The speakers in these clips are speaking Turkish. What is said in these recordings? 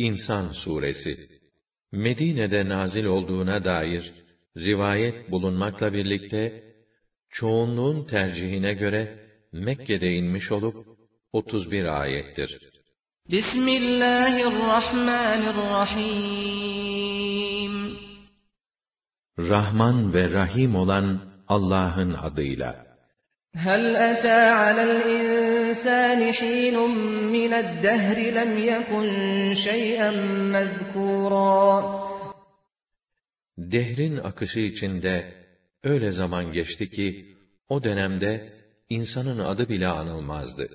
İnsan suresi Medine'de nazil olduğuna dair rivayet bulunmakla birlikte çoğunluğun tercihine göre Mekke'de inmiş olup 31 ayettir. Bismillahirrahmanirrahim Rahman ve Rahim olan Allah'ın adıyla. هل أتى على الإنسان حين من الدهر لم يكن شيئا مذكورا Dehrin akışı içinde öyle zaman geçti ki, o dönemde insanın adı bile anılmazdı.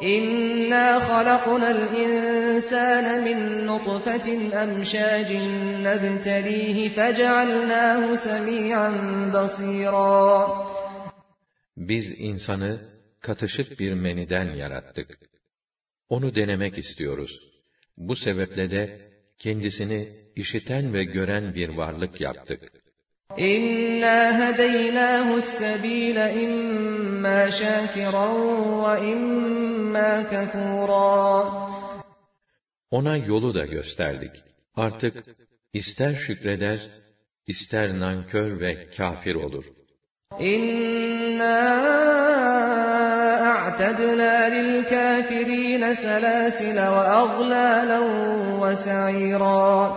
İnna halaknal insane min nutfetin emşacin nebtelihi fecealnahu semi'an basira. Biz insanı katışık bir meniden yarattık. Onu denemek istiyoruz. Bu sebeple de kendisini işiten ve gören bir varlık yaptık. İnna hedeynahu sebile imma şakiran ve imma kafura. Ona yolu da gösterdik. Artık ister şükreder, ister nankör ve kafir olur. İnna a'tadna lil kafirin selasile ve aglalan ve sa'ira.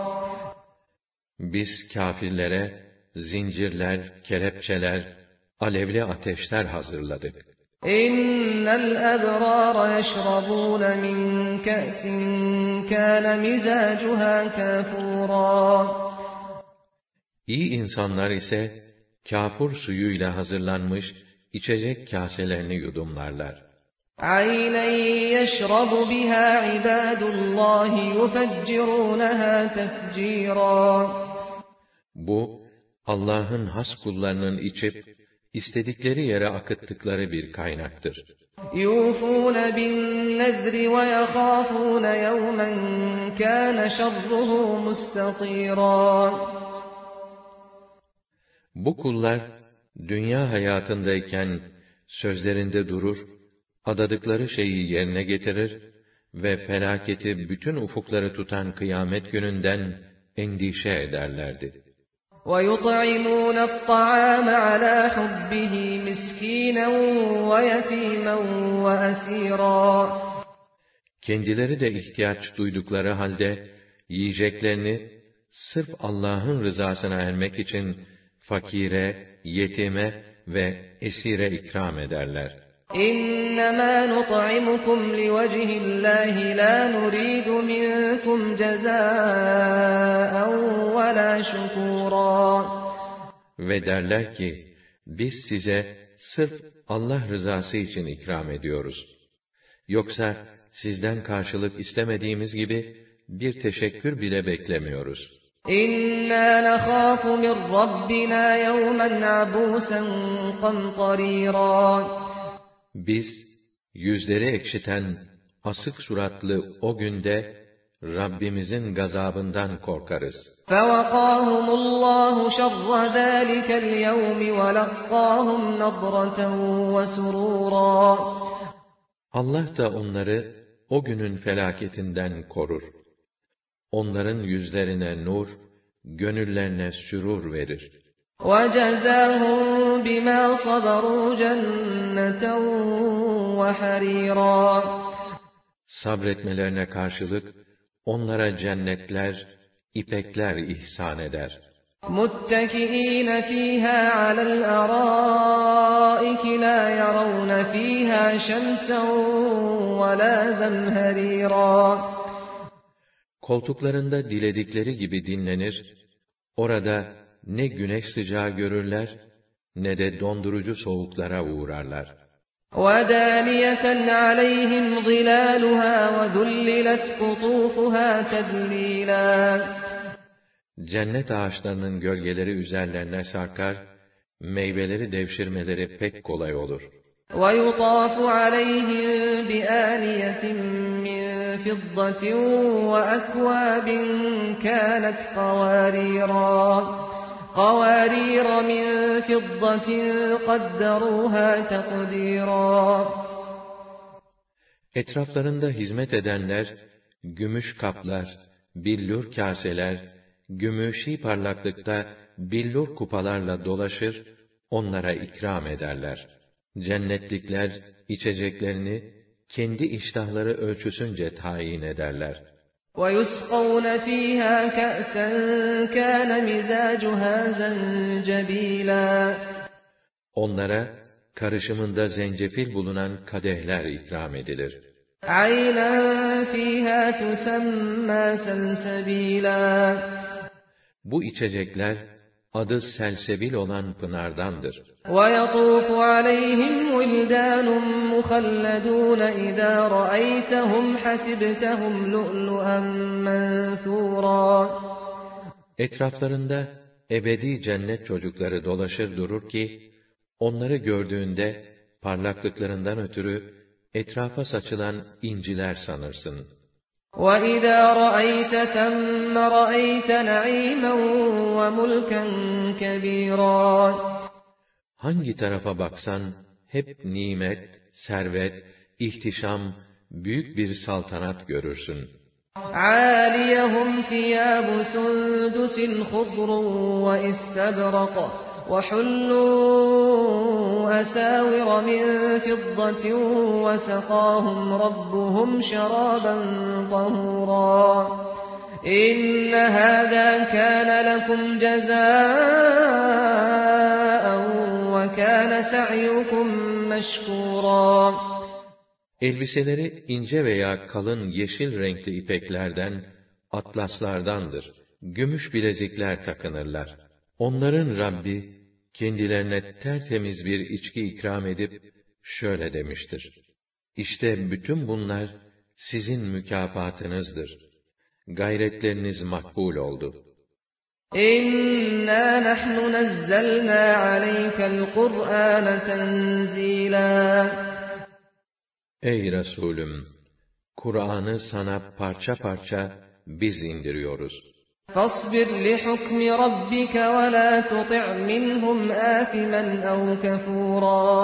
Biz kafirlere zincirler, kelepçeler, alevli ateşler hazırladık. İnnel ebrâre yeşrabûne min ke'sin kâne mizacuhâ kafûrâ. İyi insanlar ise kafur suyuyla hazırlanmış içecek kaselerini yudumlarlar. عَيْنًا يَشْرَبُ بِهَا عِبَادُ اللّٰهِ يُفَجِّرُونَهَا تَفْجِيرًا Bu, Allah'ın has kullarının içip, istedikleri yere akıttıkları bir kaynaktır. يُوفُونَ بِالنَّذْرِ وَيَخَافُونَ يَوْمًا كَانَ شَرُّهُ مُسْتَطِيرًا Bu kullar, dünya hayatındayken sözlerinde durur, adadıkları şeyi yerine getirir ve felaketi bütün ufukları tutan kıyamet gününden endişe ederlerdi. وَيُطْعِمُونَ الطَّعَامَ عَلَى حُبِّهِ مِسْكِينًا وَيَتِيمًا وَأَسِيرًا Kendileri de ihtiyaç duydukları halde, yiyeceklerini, sırf Allah'ın rızasına ermek için, fakire, yetime ve esire ikram ederler. İnnemâ nut'imukum liwecihillahi la nuridu minkum cezâen ve la şukûrâ. Ve derler ki, biz size sırf Allah rızası için ikram ediyoruz. Yoksa sizden karşılık istemediğimiz gibi bir teşekkür bile beklemiyoruz. İnna nakhafu min rabbina yevmen abusen qamtarîrâ. Biz, yüzleri ekşiten, asık suratlı o günde, Rabbimizin gazabından korkarız. فَوَقَاهُمُ اللّٰهُ شَرَّ ذَٰلِكَ الْيَوْمِ وَلَقَّاهُمْ نَضْرَةً وَسُرُورًا Allah da onları o günün felaketinden korur. Onların yüzlerine nur, gönüllerine sürur verir. وَجَزَاهُمْ بِمَا صَبَرُوا جَنَّةً وَحَرِيرًا Sabretmelerine karşılık, onlara cennetler, ipekler ihsan eder. مُتَّكِئِينَ فِيهَا عَلَى الْأَرَائِكِ لَا يَرَوْنَ فِيهَا شَمْسًا وَلَا زَمْهَرِيرًا koltuklarında diledikleri gibi dinlenir, orada ne güneş sıcağı görürler, ne de dondurucu soğuklara uğrarlar. وَدَانِيَةً عَلَيْهِمْ ظِلَالُهَا وَذُلِّلَتْ قُطُوفُهَا تَذْلِيلًا Cennet ağaçlarının gölgeleri üzerlerine sarkar, meyveleri devşirmeleri pek kolay olur. وَيُطَافُ عَلَيْهِمْ فِضَّةٍ وَأَكْوَابٍ كَانَتْ قَوَارِيرَا قَوَارِيرَ مِن فِضَّةٍ قَدَّرُوهَا تَقْدِيرًا Etraflarında hizmet edenler, gümüş kaplar, billur kaseler, gümüşi parlaklıkta billur kupalarla dolaşır, onlara ikram ederler. Cennetlikler içeceklerini kendi iştahları ölçüsünce tayin ederler. وَيُسْقَوْنَ ف۪يهَا كَأْسًا كَانَ مِزَاجُهَا زَنْجَب۪يلًا Onlara karışımında zencefil bulunan kadehler ikram edilir. عَيْنًا ف۪يهَا تُسَمَّى سَلْسَب۪يلًا Bu içecekler adı selsebil olan pınardandır. وَيَطُوفُ عَلَيْهِمْ وِلْدَانٌ مُخَلَّدُونَ اِذَا رَأَيْتَهُمْ حَسِبْتَهُمْ لُؤْلُؤًا مَنْثُورًا Etraflarında ebedi cennet çocukları dolaşır durur ki, onları gördüğünde parlaklıklarından ötürü etrafa saçılan inciler sanırsın. وَإِذَا رَأَيْتَ ثَمَّ رَأَيْتَ نَعِيمًا وَمُلْكًا كَبِيرًا Hangi tarafa baksan hep nimet, servet, ihtişam, büyük bir saltanat görürsün. عَالِيَهُمْ ثِيَابُ سُنْدُسٍ خُضْرٌ وَإِسْتَبْرَقٍ وَحُلُّوا أَسَاوِرَ مِنْ فِضَّةٍ وَسَقَاهُمْ رَبُّهُمْ شَرَابًا طَهُورًا إِنَّ هَذَا كَانَ لَكُمْ جَزَاءً وَكَانَ سَعْيُكُمْ مَشْكُورًا Elbiseleri ince veya kalın yeşil renkli ipeklerden, atlaslardandır. Gümüş bilezikler takınırlar. Onların Rabbi, kendilerine tertemiz bir içki ikram edip, şöyle demiştir. İşte bütün bunlar, sizin mükafatınızdır. Gayretleriniz makbul oldu. İnna nahnu nazzalna aleykel Kur'an tenzila. Ey Resulüm! Kur'an'ı sana parça parça biz indiriyoruz. فَاصْبِرْ لِحُكْمِ رَبِّكَ وَلَا تُطِعْ مِنْهُمْ آثِمًا أَوْ كَفُورًا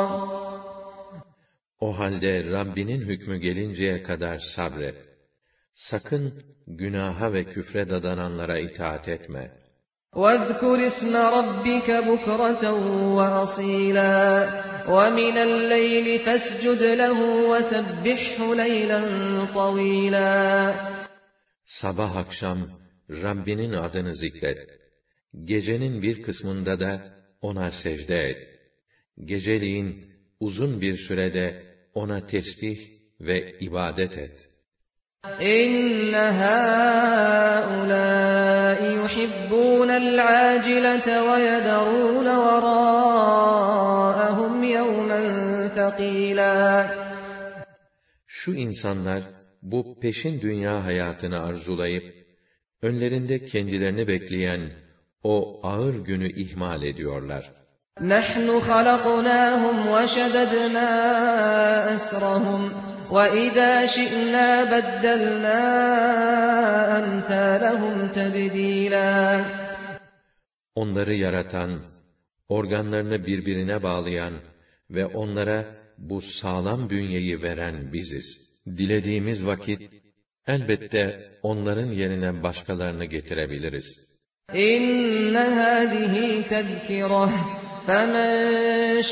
O halde Rabbinin hükmü gelinceye kadar sabret. Sakın günaha ve küfre dadananlara itaat etme. وَاذْكُرِ اسْمَ رَبِّكَ بُكْرَةً وَأَصِيلًا وَمِنَ اللَّيْلِ فَاسْجُدْ لَهُ وَسَبِّحْهُ لَيْلًا طَوِيلًا Sabah akşam Rabbinin adını zikret. Gecenin bir kısmında da ona secde et. Geceliğin uzun bir sürede ona tesbih ve ibadet et. إِنَّ هَؤُلَاءِ يُحِبُّونَ الْعَاجِلَةَ وَيَذَرُونَ وَرَاءَهُمْ يَوْمًا ثَقِيلًا Şu insanlar bu peşin dünya hayatını arzulayıp önlerinde kendilerini bekleyen o ağır günü ihmal ediyorlar. نَحْنُ خَلَقْنَاهُمْ وَشَدَدْنَا أَسْرَهُمْ وَإِذَا شِئْنَا بَدَّلْنَا أَمْثَالَهُمْ تَبْدِيلًا Onları yaratan, organlarını birbirine bağlayan ve onlara bu sağlam bünyeyi veren biziz. Dilediğimiz vakit, elbette onların yerine başkalarını getirebiliriz. إِنَّ هَذِهِ تَذْكِرَةٌ فَمَنْ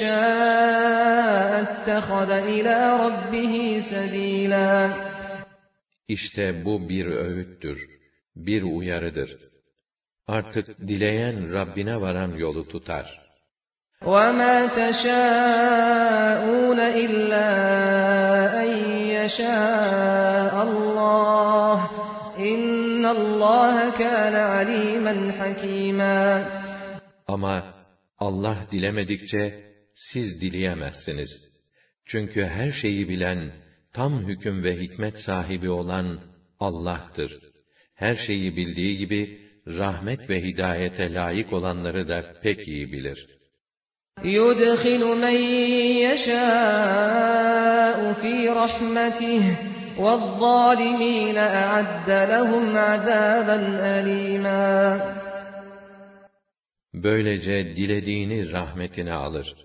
شَاءَ اتَّخَذَ إِلَى رَبِّهِ سَبِيلًا İşte bu bir öğüttür, bir uyarıdır. Artık dileyen Rabbine varan yolu tutar. وَمَا تَشَاءُونَ إِلَّا أَنْ يَشَاءَ اللَّهُ إِنَّ اللَّهَ كَانَ عَلِيمًا حَكِيمًا Ama Allah dilemedikçe siz dileyemezsiniz. Çünkü her şeyi bilen, tam hüküm ve hikmet sahibi olan Allah'tır. Her şeyi bildiği gibi, rahmet ve hidayete layık olanları da pek iyi bilir. يُدْخِلُ مَنْ يَشَاءُ فِي رَحْمَتِهِ وَالظَّالِمِينَ أَعَدَّ لَهُمْ عَذَابًا أَلِيمًا Böylece dilediğini rahmetine alır.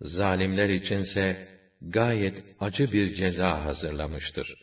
Zalimler içinse gayet acı bir ceza hazırlamıştır.